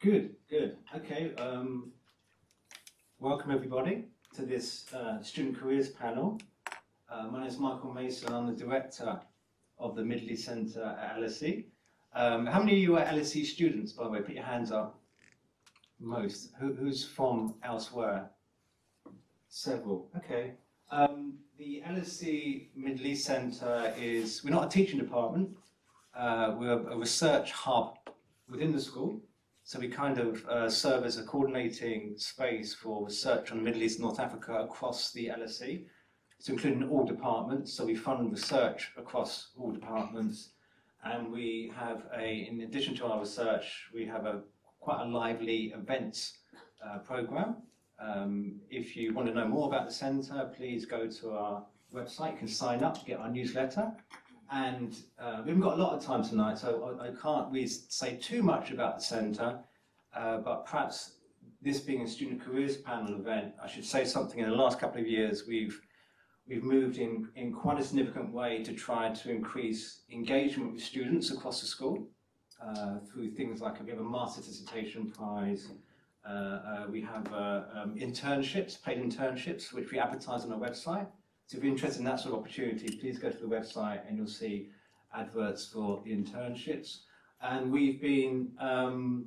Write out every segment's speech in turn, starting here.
Good, good. Okay, um, welcome everybody to this uh, student careers panel. Uh, my name is Michael Mason. I'm the director of the Middle East Centre at LSE. Um, how many of you are LSE students, by the way? Put your hands up. Most. Who, who's from elsewhere? Several. Okay. Um, the LSE Middle East Centre is, we're not a teaching department, uh, we're a research hub within the school. So we kind of uh, serve as a coordinating space for research on the Middle East North Africa across the LSE. So including all departments. So we fund research across all departments. And we have a, in addition to our research, we have a quite a lively events uh, program. Um, if you want to know more about the centre, please go to our website. You can sign up, get our newsletter. And uh, we haven't got a lot of time tonight, so I, I can't really say too much about the centre, uh, but perhaps this being a student careers panel event, I should say something. In the last couple of years, we've we've moved in, in quite a significant way to try to increase engagement with students across the school uh, through things like we have a master dissertation prize, uh, uh, we have uh, um, internships, paid internships, which we advertise on our website. So if you're interested in that sort of opportunity, please go to the website and you'll see adverts for the internships. And we've been um,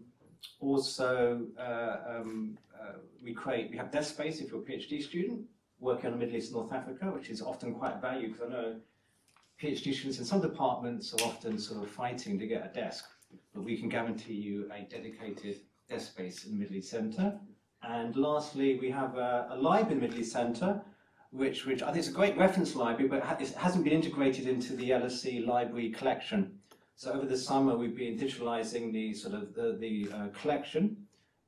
also, uh, um, uh, we create, we have desk space if you're a PhD student working on the Middle East and North Africa, which is often quite valued because I know PhD students in some departments are often sort of fighting to get a desk, but we can guarantee you a dedicated desk space in the Middle East Centre. And lastly, we have a, a library in the Middle East Centre which, which I think is a great reference library, but it hasn't been integrated into the LSE library collection. So over the summer, we've been digitalizing the sort of the, the uh, collection,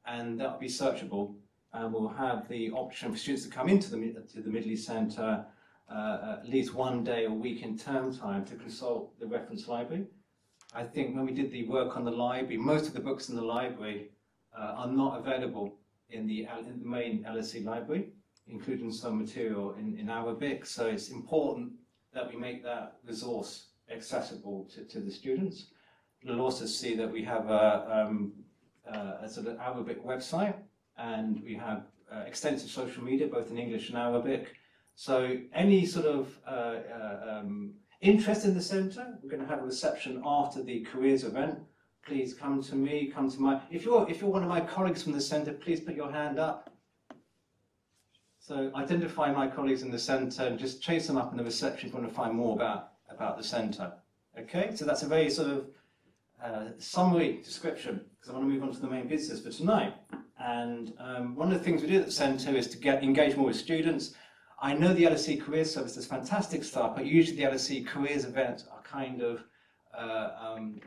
and that'll be searchable. And we'll have the option for students to come into the, to the Middle East Centre uh, at least one day a week in term time to consult the reference library. I think when we did the work on the library, most of the books in the library uh, are not available in the, in the main LSE library including some material in, in Arabic. So it's important that we make that resource accessible to, to the students. You'll also see that we have a, um, uh, a sort of Arabic website and we have uh, extensive social media, both in English and Arabic. So any sort of uh, uh um, interest in the centre, we're going to have a reception after the careers event. Please come to me, come to my, if you're, if you're one of my colleagues from the centre, please put your hand up so identify my colleagues in the centre and just chase them up in the reception if you want to find more about, about the centre. Okay, so that's a very sort of uh, summary description because I want to move on to the main business for tonight. And um, one of the things we do at the centre is to get engage more with students. I know the LSE Careers Service does fantastic stuff, but usually the LSE Careers events are kind of uh, um,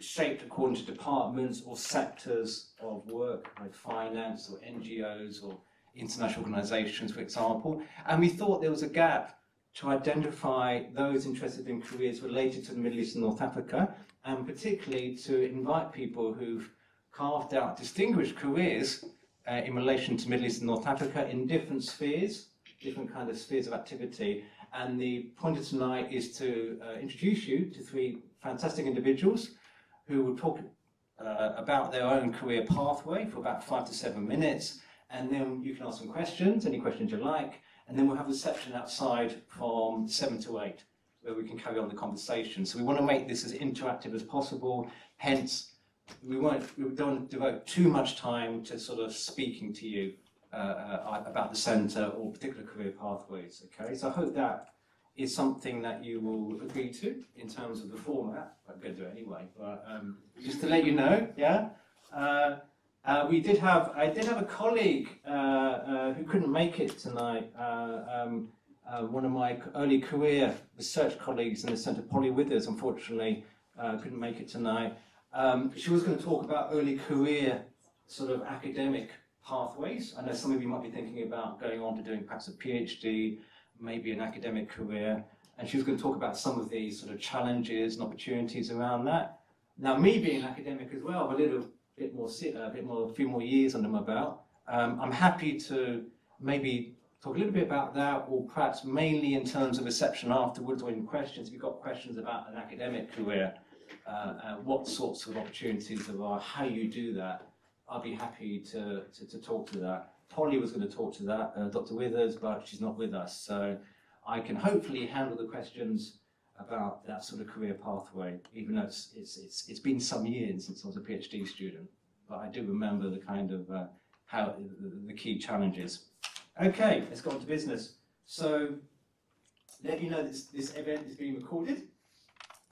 shaped according to departments or sectors of work, like finance or NGOs or international organisations, for example, and we thought there was a gap to identify those interested in careers related to the Middle East and North Africa, and particularly to invite people who've carved out distinguished careers uh, in relation to Middle East and North Africa in different spheres, different kind of spheres of activity. And the point of tonight is to uh, introduce you to three fantastic individuals who will talk uh, about their own career pathway for about five to seven minutes and then you can ask some questions, any questions you like, and then we'll have a section outside from 7 to 8 where we can carry on the conversation. So we want to make this as interactive as possible, hence we, won't, we don't devote too much time to sort of speaking to you uh, uh, about the centre or particular career pathways. Okay, so I hope that is something that you will agree to in terms of the format. I'm going to do it anyway, but um, just to let you know, yeah. Uh, uh, we did have, I did have a colleague uh, uh, who couldn't make it tonight. Uh, um, uh, one of my early career research colleagues in the Centre, Polly Withers, unfortunately uh, couldn't make it tonight. Um, she was going to talk about early career sort of academic pathways. I know some of you might be thinking about going on to doing perhaps a PhD, maybe an academic career, and she was going to talk about some of the sort of challenges and opportunities around that. Now, me being academic as well, a little bit more, a bit more, a few more years under my belt. Um, I'm happy to maybe talk a little bit about that, or perhaps mainly in terms of reception afterwards, or in questions. If you've got questions about an academic career, uh, uh, what sorts of opportunities there are, how you do that, I'll be happy to, to, to talk to that. Polly was going to talk to that, uh, Dr. Withers, but she's not with us. So I can hopefully handle the questions about that sort of career pathway, even though it's, it's, it's, it's been some years since I was a PhD student. But I do remember the kind of uh, how the, the key challenges. Okay, let's go on to business. So let you know this, this event is being recorded.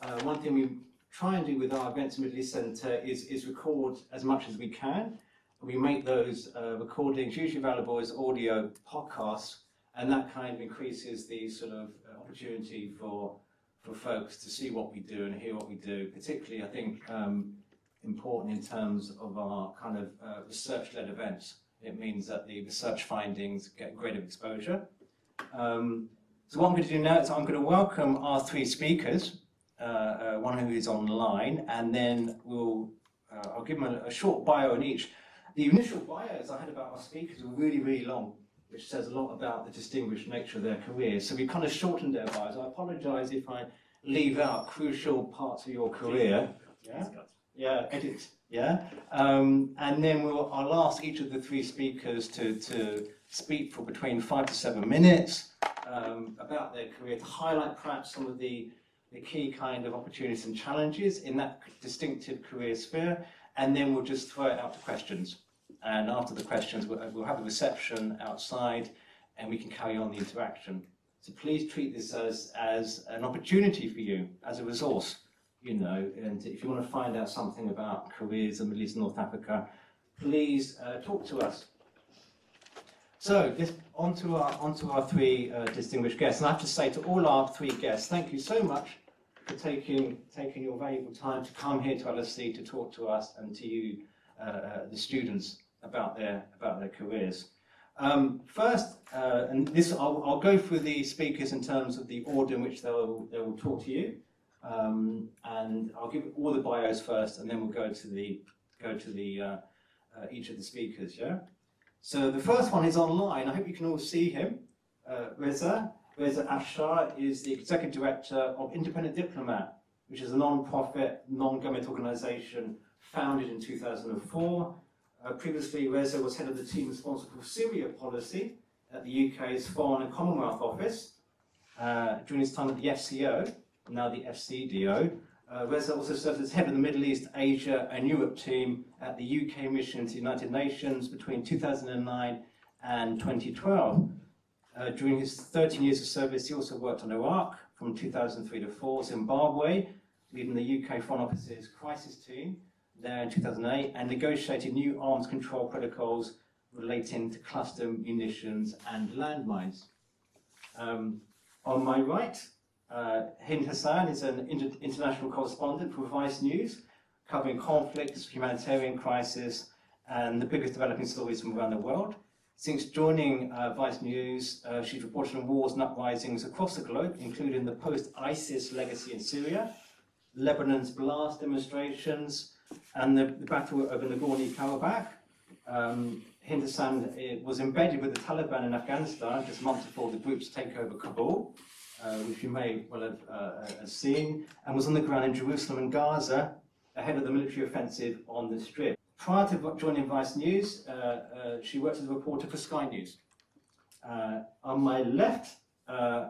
Uh, one thing we try and do with our Events Middle East Centre is, is record as much as we can. We make those uh, recordings usually available as audio podcasts, and that kind of increases the sort of uh, opportunity for for folks to see what we do and hear what we do. Particularly, I think um, important in terms of our kind of uh, research-led events. It means that the research findings get greater exposure. Um, so what I'm going to do now is I'm going to welcome our three speakers uh, uh, one who is online, and then we'll uh, I'll give them a, a, short bio on each. The initial bios I had about our speakers were really, really long, which says a lot about the distinguished nature of their careers. So we kind of shortened their bios. I apologise if I leave out crucial parts of your career. Yeah, yeah, edit. Yeah, um, and then we'll, I'll ask each of the three speakers to, to speak for between five to seven minutes um, about their career, to highlight perhaps some of the the key kind of opportunities and challenges in that distinctive career sphere, and then we'll just throw it out to questions. And after the questions, we'll, we'll have a reception outside, and we can carry on the interaction. So please treat this as, as an opportunity for you, as a resource, you know, and if you want to find out something about careers in Middle East and North Africa, please uh, talk to us. So, this, onto our, onto our three uh, distinguished guests. And I have to say to all our three guests, thank you so much for taking, taking your valuable time to come here to LSE to talk to us and to you, uh, uh, the students, about their, about their careers. Um, first, uh, and this I'll, I'll, go through the speakers in terms of the order in which they'll, they will talk to you, um, and I'll give all the bios first, and then we'll go to the go to the uh, uh, each of the speakers. Yeah. So the first one is online. I hope you can all see him. Uh, Reza. Reza Afshar is the Executive Director of Independent Diplomat, which is a non-profit, non-government organisation founded in 2004. Uh, previously, Reza was head of the team responsible for Syria policy at the UK's Foreign and Commonwealth Office. Uh, during his time at the FCO, now the FCDO, uh, Reza also served as head of the Middle East, Asia and Europe team at the UK mission to the United Nations between 2009 and 2012. Uh, during his 13 years of service, he also worked on Iraq from 2003 to 4, Zimbabwe, leading the UK Foreign Office's crisis team there in 2008, and negotiated new arms control protocols relating to cluster munitions and landmines. Um, on my right, uh, Hind Hassan is an inter international correspondent for Vice News, covering conflicts, humanitarian crisis, and the biggest developing stories from around the world. Since joining uh, Vice News, uh, she's reported on wars and uprisings across the globe, including the post-ISIS legacy in Syria, Lebanon's blast demonstrations, and the, the battle over Nagorno-Karabakh. Um, Hind Hassan uh, was embedded with the Taliban in Afghanistan just months before the group's takeover Kabul, uh, which you may well have uh, seen, and was on the ground in Jerusalem and Gaza ahead of the military offensive on the Strip. Prior to joining Vice News, uh, uh, she worked as a reporter for Sky News. Uh, on my left, uh,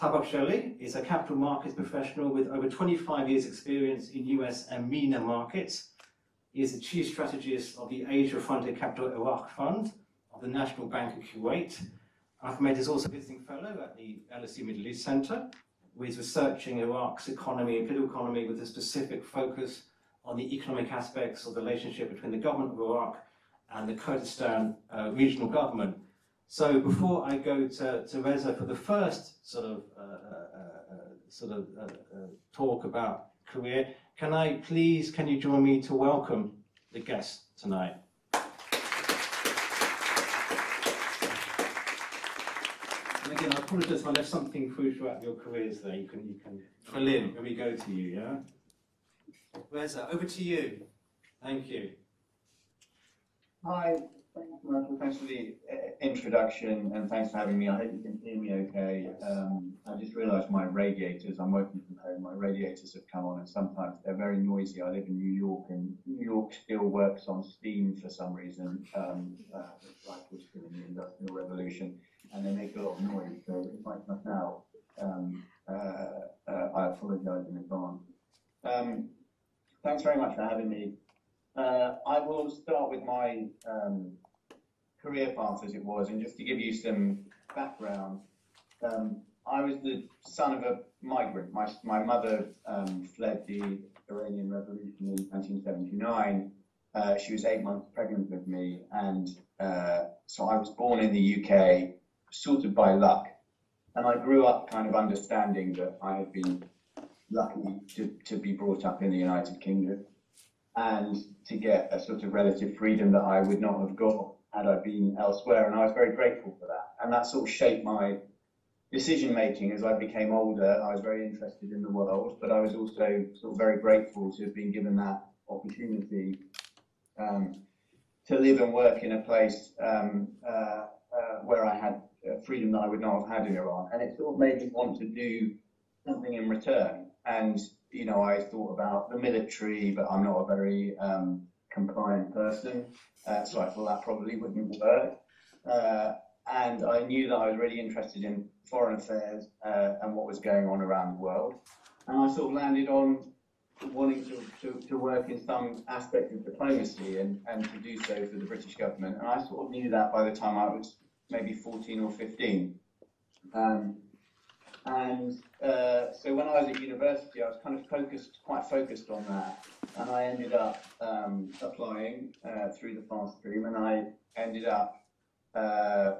Ahmed Tabaqchali is a capital markets professional with over 25 years experience in US and MENA markets. He is the chief strategist of the Asia Frontier Capital Iraq Fund of the National Bank of Kuwait. Ahmed is also a visiting fellow at the LSE Middle East Center, where he's researching Iraq's economy and political economy with a specific focus on the economic aspects of the relationship between the government of Iraq and the Kurdistan uh, regional government. So before I go to, to Reza for the first sort of uh, uh, uh sort of uh, uh, talk about career, can I please can you join me to welcome the guests tonight? And again, I apologise if I left something crucial out of your careers there. You can you can fill in when we go to you, yeah. Reza, over to you. Thank you. Hi, Michael, thanks for the uh, introduction and thanks for having me. I hope you can hear me okay. Um, I just realised my radiators, I'm working from home, my radiators have come on and sometimes they're very noisy. I live in New York and New York still works on steam for some reason, um, uh, like we're still in the Industrial Revolution, and they make a lot of noise. So if I cut out, um, uh, uh, I apologise in advance. Um, thanks very much for having me. Uh, I will start with my um, career path as it was, and just to give you some background, um, I was the son of a migrant. My, my mother um, fled the Iranian Revolution in 1979. Uh, she was eight months pregnant with me, and uh, so I was born in the UK sort of by luck. And I grew up kind of understanding that I had been lucky to, to be brought up in the United Kingdom and to get a sort of relative freedom that I would not have got had I been elsewhere. And I was very grateful for that. And that sort of shaped my decision making as I became older. I was very interested in the world, but I was also sort of very grateful to have been given that opportunity um, to live and work in a place um, uh, uh, where I had freedom that I would not have had in Iran. And it sort of made me want to do something in return. And you know, I thought about the military, but I'm not a very um, compliant person, uh, so I thought that probably wouldn't work. Uh, and I knew that I was really interested in foreign affairs uh, and what was going on around the world. And I sort of landed on wanting to, to, to, work in some aspect of diplomacy and, and to do so for the British government. And I sort of knew that by the time I was maybe 14 or 15. Um, and uh, so when I was at university, I was kind of focused, quite focused on that. And I ended up um, applying uh, through the fast stream, and I ended up, uh,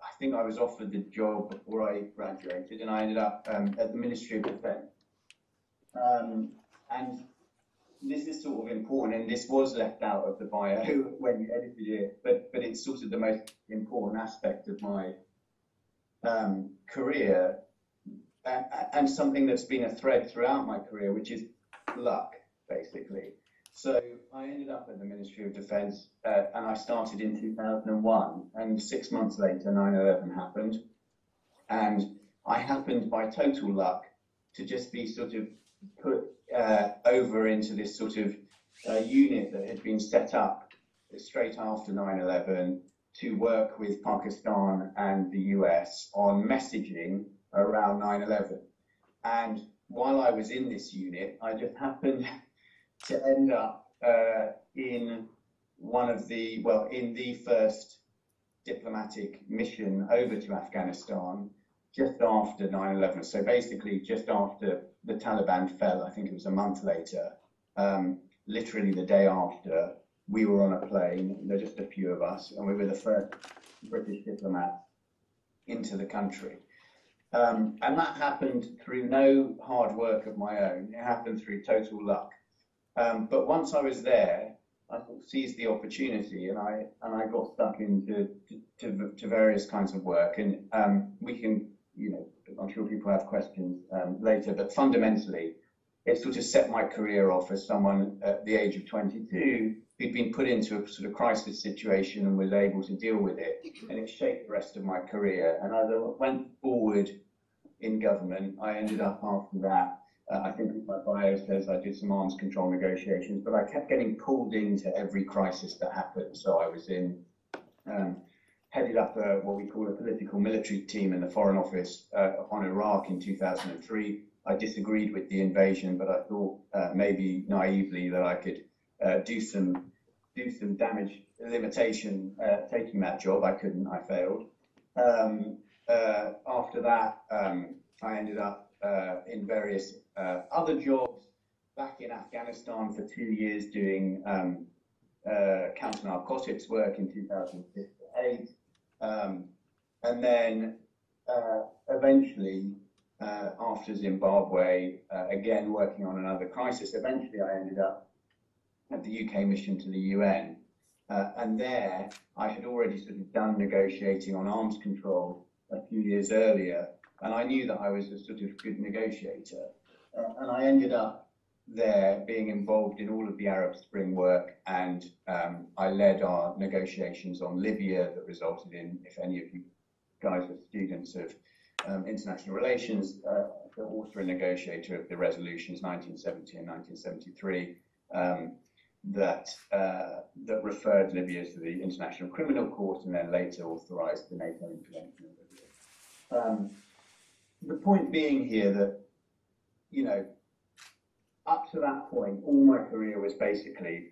I think I was offered the job before I graduated, and I ended up um, at the Ministry of Defence. Um, and this is sort of important, and this was left out of the bio when you edited it, but but it's sort of the most important aspect of my um, career and something that's been a thread throughout my career, which is luck, basically. So I ended up at the Ministry of Defence, uh, and I started in 2001. And six months later, 9/11 happened, and I happened by total luck to just be sort of put uh, over into this sort of uh, unit that had been set up straight after 9/11 to work with Pakistan and the US on messaging around 9/11. And while I was in this unit, I just happened to end up uh, in one of the well, in the first diplomatic mission over to Afghanistan just after 9/11. So basically, just after the Taliban fell, I think it was a month later. Um, literally the day after, we were on a plane. There were just a few of us, and we were the first British diplomats into the country. Um, and that happened through no hard work of my own. It happened through total luck. Um, but once I was there, I seized the opportunity and I and I got stuck into to, to, various kinds of work. And um, we can, you know, I'm sure people have questions um, later. But fundamentally, it sort of set my career off as someone at the age of 22 who'd been put into a sort of crisis situation and was able to deal with it. And it shaped the rest of my career. And as I went forward in government. I ended up after that, uh, I think my bio says I did some arms control negotiations, but I kept getting pulled into every crisis that happened. So I was in, um, headed up a, what we call a political military team in the Foreign Office uh, on Iraq in 2003. I disagreed with the invasion, but I thought uh, maybe naively that I could uh, do some do some damage limitation uh, taking that job. I couldn't. I failed. Um, uh, after that, um, I ended up uh, in various uh, other jobs back in Afghanistan for two years doing um, uh, counter narcotics work in 2008. Um, and then uh, eventually, uh, after Zimbabwe, again working on another crisis, eventually I ended up at the UK mission to the UN. and there, I had already sort of done negotiating on arms control a few years earlier, and I knew that I was a sort of good negotiator. Uh, and I ended up there being involved in all of the Arab Spring work, and um, I led our negotiations on Libya that resulted in, if any of you guys are students of um, international relations, uh, the author and negotiator of the resolutions 1970 and 1973 um, that uh, that referred Libya to the International Criminal Court and then later authorised the NATO intervention. Um, the point being here that you know up to that point, all my career was basically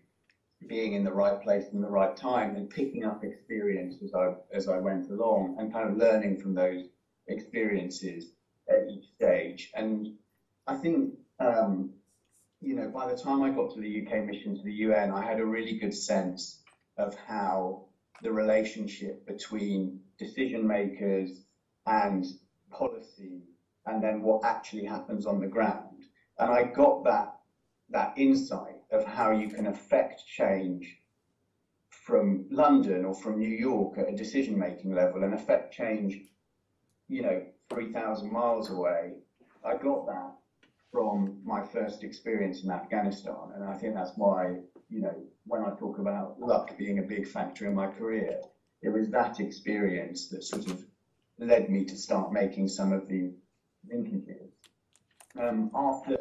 being in the right place in the right time and picking up experience as I as I went along and kind of learning from those experiences at each stage. And I think um, you know by the time I got to the UK mission to the UN, I had a really good sense of how the relationship between decision makers and policy and then what actually happens on the ground. And I got that that insight of how you can affect change from London or from New York at a decision making level and affect change, you know, 3,000 miles away. I got that from my first experience in Afghanistan. And I think that's why, you know, when I talk about luck being a big factor in my career, it was that experience that sort of led me to start making some of the linkages. Um, after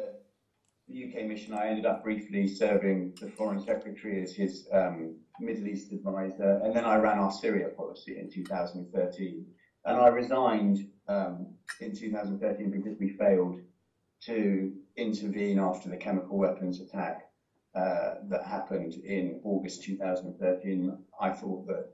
the UK mission, I ended up briefly serving the Foreign Secretary as his um, Middle East advisor, and then I ran our Syria policy in 2013. And I resigned um, in 2013 because we failed to intervene after the chemical weapons attack uh, that happened in August 2013. I thought that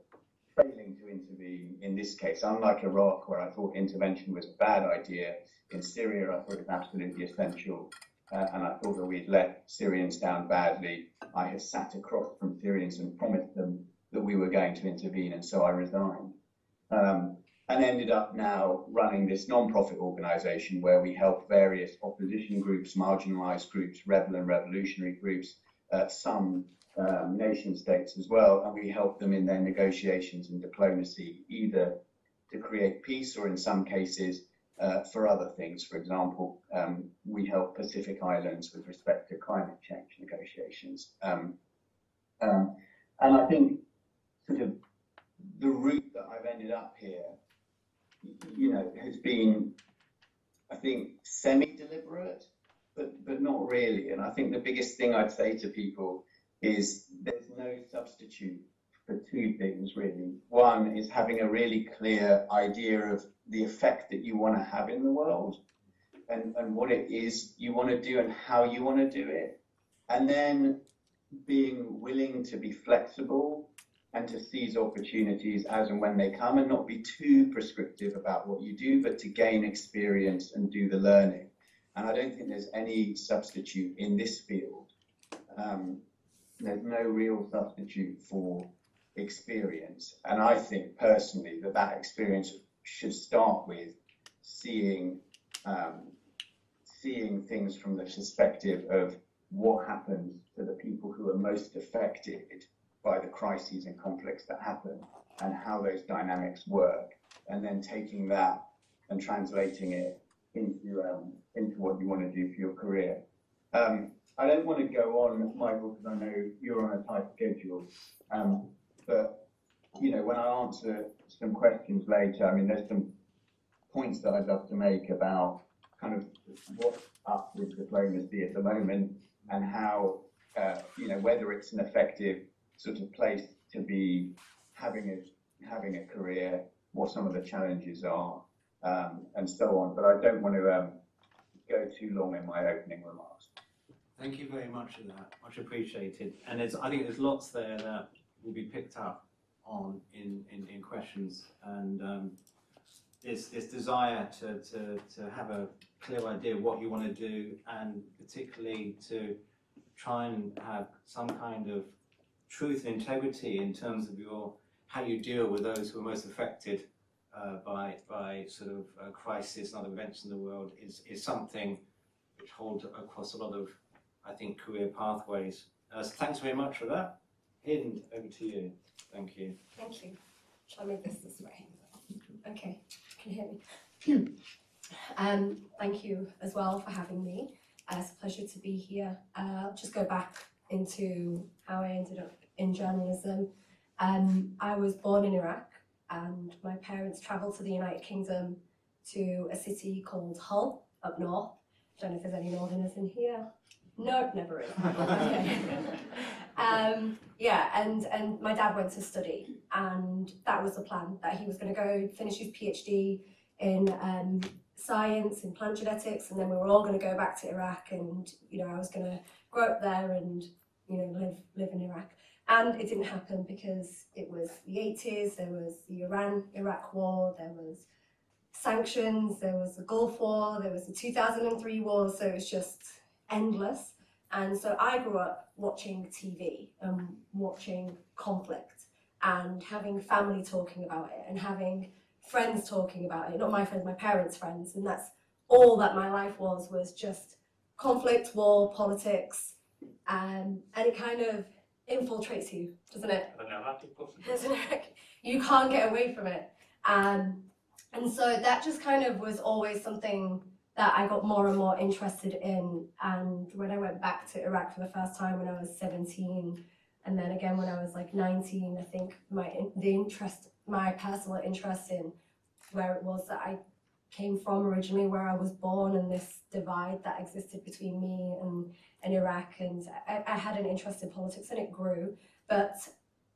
failing to intervene in this case, unlike Iraq, where I thought intervention was a bad idea, in Syria I thought it was absolutely essential uh, and I thought that we'd let Syrians down badly. I had sat across from Syrians and promised them that we were going to intervene, and so I resigned. Um, and ended up now running this non-profit organization where we help various opposition groups, marginalized groups, rebel and revolutionary groups, uh, some um, nation states as well, and we help them in their negotiations and diplomacy, either to create peace or in some cases uh, for other things. For example, um, we help Pacific Islands with respect to climate change negotiations. Um, um, and I think sort of the route that I've ended up here, you know, has been, I think, semi-deliberate, but but not really. And I think the biggest thing I'd say to people is there's no substitute for two things really. One is having a really clear idea of the effect that you want to have in the world and, and what it is you want to do and how you want to do it. And then being willing to be flexible and to seize opportunities as and when they come and not be too prescriptive about what you do, but to gain experience and do the learning. And I don't think there's any substitute in this field. Um, there's no real substitute for experience. And I think personally that that experience should start with seeing um, seeing things from the perspective of what happens to the people who are most affected by the crises and conflicts that happen and how those dynamics work and then taking that and translating it into um, into what you want to do for your career. Um, I don't want to go on, Michael, because I know you're on a tight schedule. Um, but you know, when I answer some questions later, I mean, there's some points that I'd love to make about kind of what's up with diplomacy at the moment and how, uh, you know, whether it's an effective sort of place to be having a having a career, what some of the challenges are, um, and so on. But I don't want to um, go too long in my opening remarks. Thank you very much for that. Much appreciated. And there's, I think there's lots there that will be picked up on in, in, in questions and um, this, this desire to, to, to have a clear idea of what you want to do and particularly to try and have some kind of truth and integrity in terms of your how you deal with those who are most affected uh, by by sort of crisis and other events in the world is, is something which holds across a lot of I think career pathways. Uh, so thanks very much for that. Hind, over to you. Thank you. Thank you. Shall I move this this way? Okay, can you hear me? um, thank you as well for having me. Uh, it's a pleasure to be here. Uh, I'll just go back into how I ended up in journalism. Um, I was born in Iraq, and my parents travelled to the United Kingdom to a city called Hull up north. I Don't know if there's any northerners in here. No, never is. Okay. um, yeah, and and my dad went to study, and that was the plan that he was going to go finish his PhD in um, science in plant genetics, and then we were all going to go back to Iraq, and you know I was going to grow up there and you know live live in Iraq. And it didn't happen because it was the 80s, there was the Iran Iraq war, there was sanctions, there was the Gulf War, there was the 2003 war, so it was just endless. And so I grew up watching TV and watching conflict and having family talking about it and having friends talking about it, not my friends, my parents' friends. And that's all that my life was, was just conflict, war, politics. Um, and it kind of infiltrates you, doesn't it? Doesn't it? You can't get away from it. Um, and so that just kind of was always something that I got more and more interested in. And when I went back to Iraq for the first time when I was 17, and then again when I was like 19, I think my the interest, my personal interest in where it was that I came from originally, where I was born, and this divide that existed between me and, and Iraq. And I, I had an interest in politics and it grew. But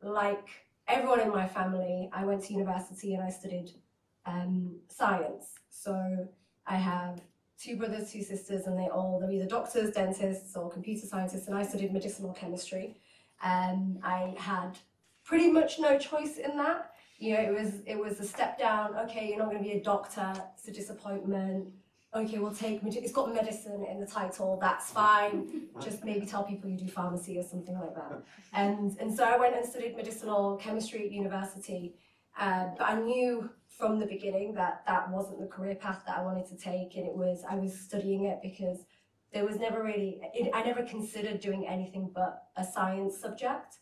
like everyone in my family, I went to university and I studied um, science. So I have two brothers, two sisters, and they all they're either doctors, dentists, or computer scientists. And I studied medicinal chemistry. Um, I had pretty much no choice in that. You know, it was it was a step down. Okay, you're not going to be a doctor. It's a disappointment. Okay, we'll take. It's got medicine in the title. That's fine. Just maybe tell people you do pharmacy or something like that. And and so I went and studied medicinal chemistry at university. Uh, but I knew from the beginning that that wasn't the career path that I wanted to take, and it was I was studying it because there was never really it, I never considered doing anything but a science subject,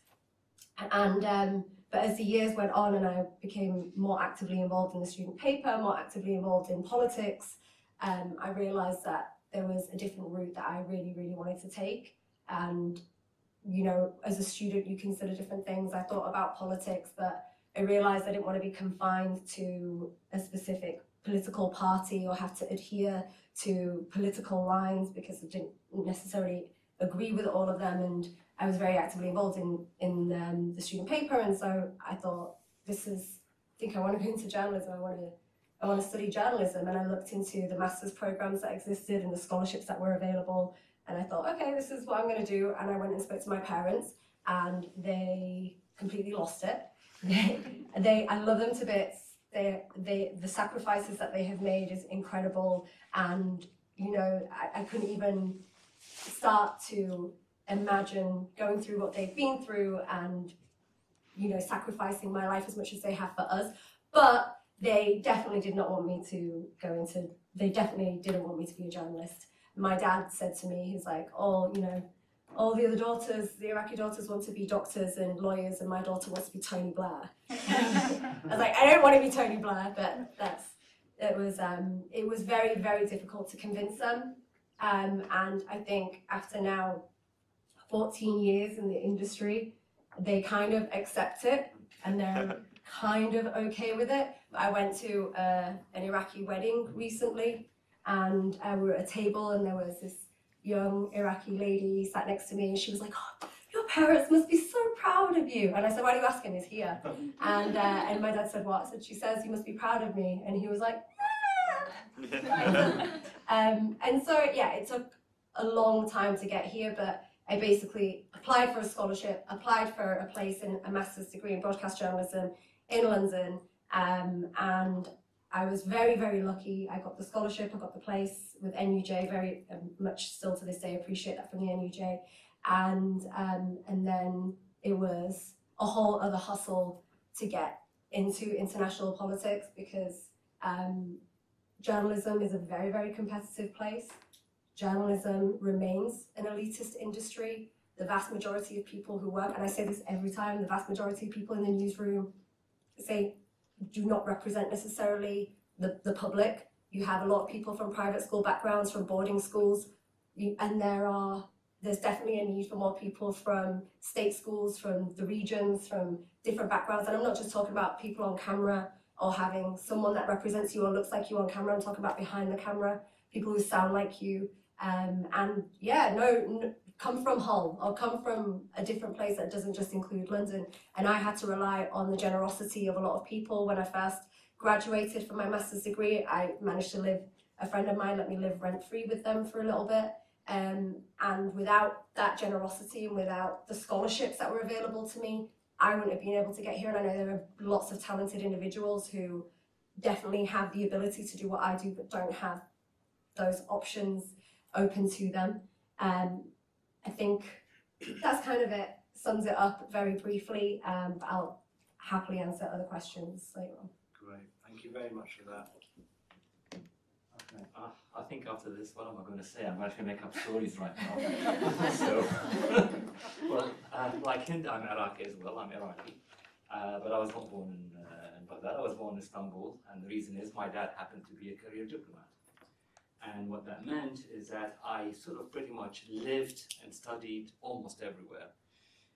and um, but as the years went on and I became more actively involved in the student paper, more actively involved in politics, um, I realised that there was a different route that I really really wanted to take, and you know as a student you consider different things. I thought about politics, but I realised I didn't want to be confined to a specific political party or have to adhere to political lines because I didn't necessarily agree with all of them. And I was very actively involved in in um, the student paper, and so I thought this is. I think I want to go into journalism. I want to. I want to study journalism, and I looked into the master's programs that existed and the scholarships that were available. And I thought, okay, this is what I'm going to do. And I went and spoke to my parents, and they completely lost it they, they, I love them to bits. They, they, the sacrifices that they have made is incredible, and you know, I, I couldn't even start to imagine going through what they've been through and you know sacrificing my life as much as they have for us. But they definitely did not want me to go into they definitely didn't want me to be a journalist. My dad said to me he's like oh you know all the other daughters, the Iraqi daughters want to be doctors and lawyers, and my daughter wants to be Tony Blair. I was like, I don't want to be Tony Blair, but that's it was um, it was very very difficult to convince them, um, and I think after now 14 years in the industry, they kind of accept it and they're kind of okay with it. I went to uh, an Iraqi wedding recently, and uh, we were at a table, and there was this young Iraqi lady sat next to me and she was like, oh, your parents must be so proud of you. And I said, why are you asking? He's here. And, uh, and my dad said, what? I said, she says you must be proud of me. And he was like, um, and so, yeah, it took a long time to get here, but I basically applied for a scholarship, applied for a place in a master's degree in broadcast journalism in London, um, and I was very, very lucky. I got the scholarship, I got the place with NUJ, very um, much still to this day, appreciate that from the NUJ. And, um, and then it was a whole other hustle to get into international politics because um, journalism is a very, very competitive place. Journalism remains an elitist industry. The vast majority of people who work, and I say this every time, the vast majority of people in the newsroom say do not represent necessarily the, the public. You have a lot of people from private school backgrounds, from boarding schools, and there are there's definitely a need for more people from state schools, from the regions, from different backgrounds. And I'm not just talking about people on camera or having someone that represents you or looks like you on camera. I'm talking about behind the camera, people who sound like you. Um, and yeah, no, come from Hull or come from a different place that doesn't just include London. And I had to rely on the generosity of a lot of people when I first graduated from my master's degree. I managed to live, a friend of mine let me live rent free with them for a little bit. Um, and without that generosity and without the scholarships that were available to me, I wouldn't have been able to get here. And I know there are lots of talented individuals who definitely have the ability to do what I do, but don't have those options open to them. Um, I think that's kind of it, sums it up very briefly, um, but I'll happily answer other questions later on. Great, thank you very much for that. Okay. Uh, I think after this, what am I going to say? I'm going to make up stories right now. so, well, uh, like Hind, I'm Iraqi as well. I'm Iraqi, uh, but I was not born in, uh, in Baghdad. I was born in Istanbul, and the reason is my dad happened to be a career diplomat. And what that meant is that I sort of pretty much lived and studied almost everywhere.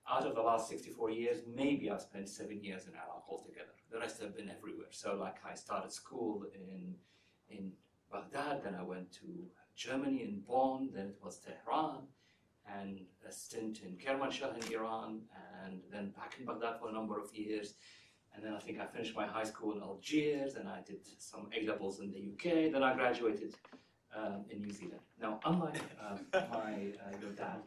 Out of the last 64 years, maybe I've spent seven years in Iraq altogether. The rest have been everywhere. So, like, I started school in in Baghdad, then I went to Germany in Bonn, then it was Tehran, and a stint in Kermanshah in Iran, and then back in Baghdad for a number of years. And then I think I finished my high school in Algiers, and I did some A levels in the UK. Then I graduated um, in New Zealand. Now, unlike um, my uh, your dad,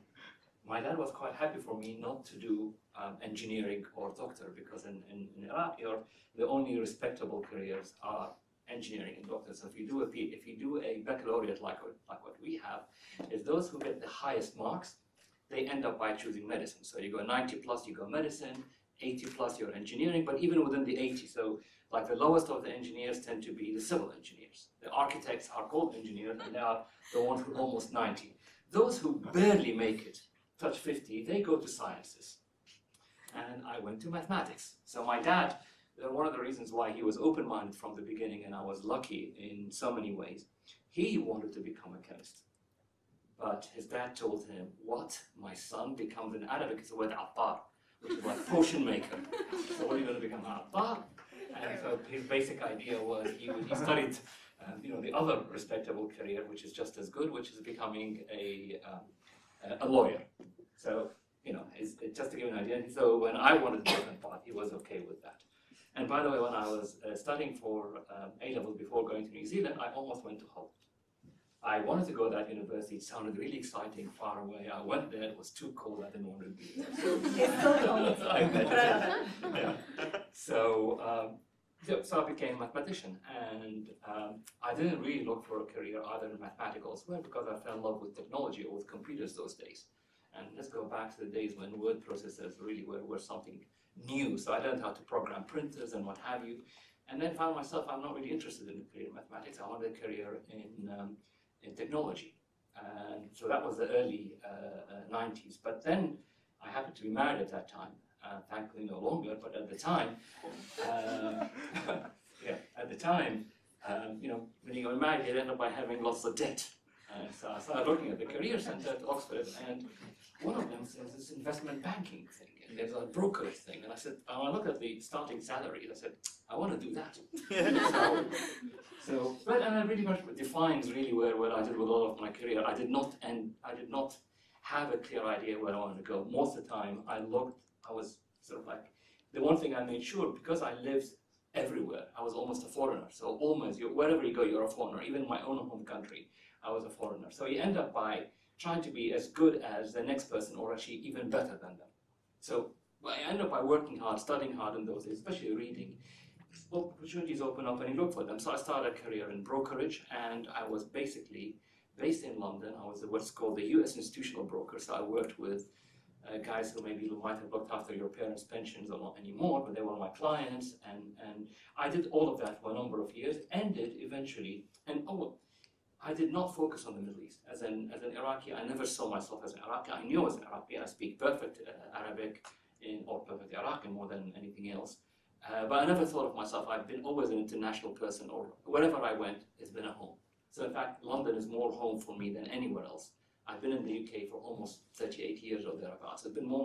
my dad was quite happy for me not to do um, engineering or doctor because in, in, in Iraq, the only respectable careers are engineering and doctor. So if you do a if you do a baccalaureate like like what we have, is those who get the highest marks, they end up by choosing medicine. So you go 90 plus, you go medicine. 80 plus, you're engineering. But even within the 80, so like the lowest of the engineers tend to be the civil engineers. The architects are called engineers, and they are the ones who are almost 90. Those who barely make it, touch 50, they go to sciences. And I went to mathematics. So my dad uh, one of the reasons why he was open-minded from the beginning, and I was lucky in so many ways. He wanted to become a chemist, but his dad told him, "What? My son becomes an Arabic it's the word attar, which is like potion maker. so what are you going to become an attar?" And so his basic idea was he, he studied, uh, you know, the other respectable career, which is just as good, which is becoming a um, a- lawyer. So you know, it's, it's just to give an idea. And So when I wanted to that path, he was okay with that. And by the way, when I was uh, studying for um, A level before going to New Zealand, I almost went to Hull. I wanted to go to that university. It sounded really exciting, far away. I went there. It was too cold. I didn't want to be there. It's still cold. I bet. But I love it. Yeah. So, um, so, so I became a mathematician, and um, I didn't really look for a career either in mathematics or well because I fell in love with technology or with computers those days. And let's go back to the days when word processors really were, were something new. So I learned how to program printers and what have you. And then found myself, I'm not really interested in a career in mathematics. I wanted a career in, um, in technology. And so that was the early uh, uh, 90s. But then I happened to be married at that time. Uh, thankfully, no longer. But at the time, um, yeah, at the time, um, you know, when you got married, you end up by having lots of debt. Uh, so I started looking at the career centre at Oxford, and one of them says this investment banking thing, and there's a brokerage thing. And I said, and I looked at the starting salary, and I said, I want to do that. so, so, but and it really much defines really where, where I did with all of my career. I did not, and I did not have a clear idea where I wanted to go. Most of the time, I looked, I was sort of like, the one thing I made sure, because I lived everywhere, I was almost a foreigner. So almost, wherever you go, you're a foreigner. Even in my own home country, I was a foreigner. So you end up by trying to be as good as the next person or actually even better than them. So I end up by working hard, studying hard in those days, especially reading. Opportunities open up and you look for them. So I started a career in brokerage and I was basically based in London. I was what's called the US institutional broker. So I worked with uh, guys who maybe might have looked after your parents' pensions or not anymore, but they were my clients. And, and I did all of that for a number of years, ended eventually. And oh, I did not focus on the Middle East. As an, as an Iraqi, I never saw myself as an Iraqi. I knew I was an Iraqi. I speak perfect uh, Arabic in, or perfect Iraqi more than anything else. Uh, but I never thought of myself. I've been always an international person, or wherever I went, it's been a home. So in fact, London is more home for me than anywhere else. I've been in the UK for almost 38 years or thereabouts. It's been more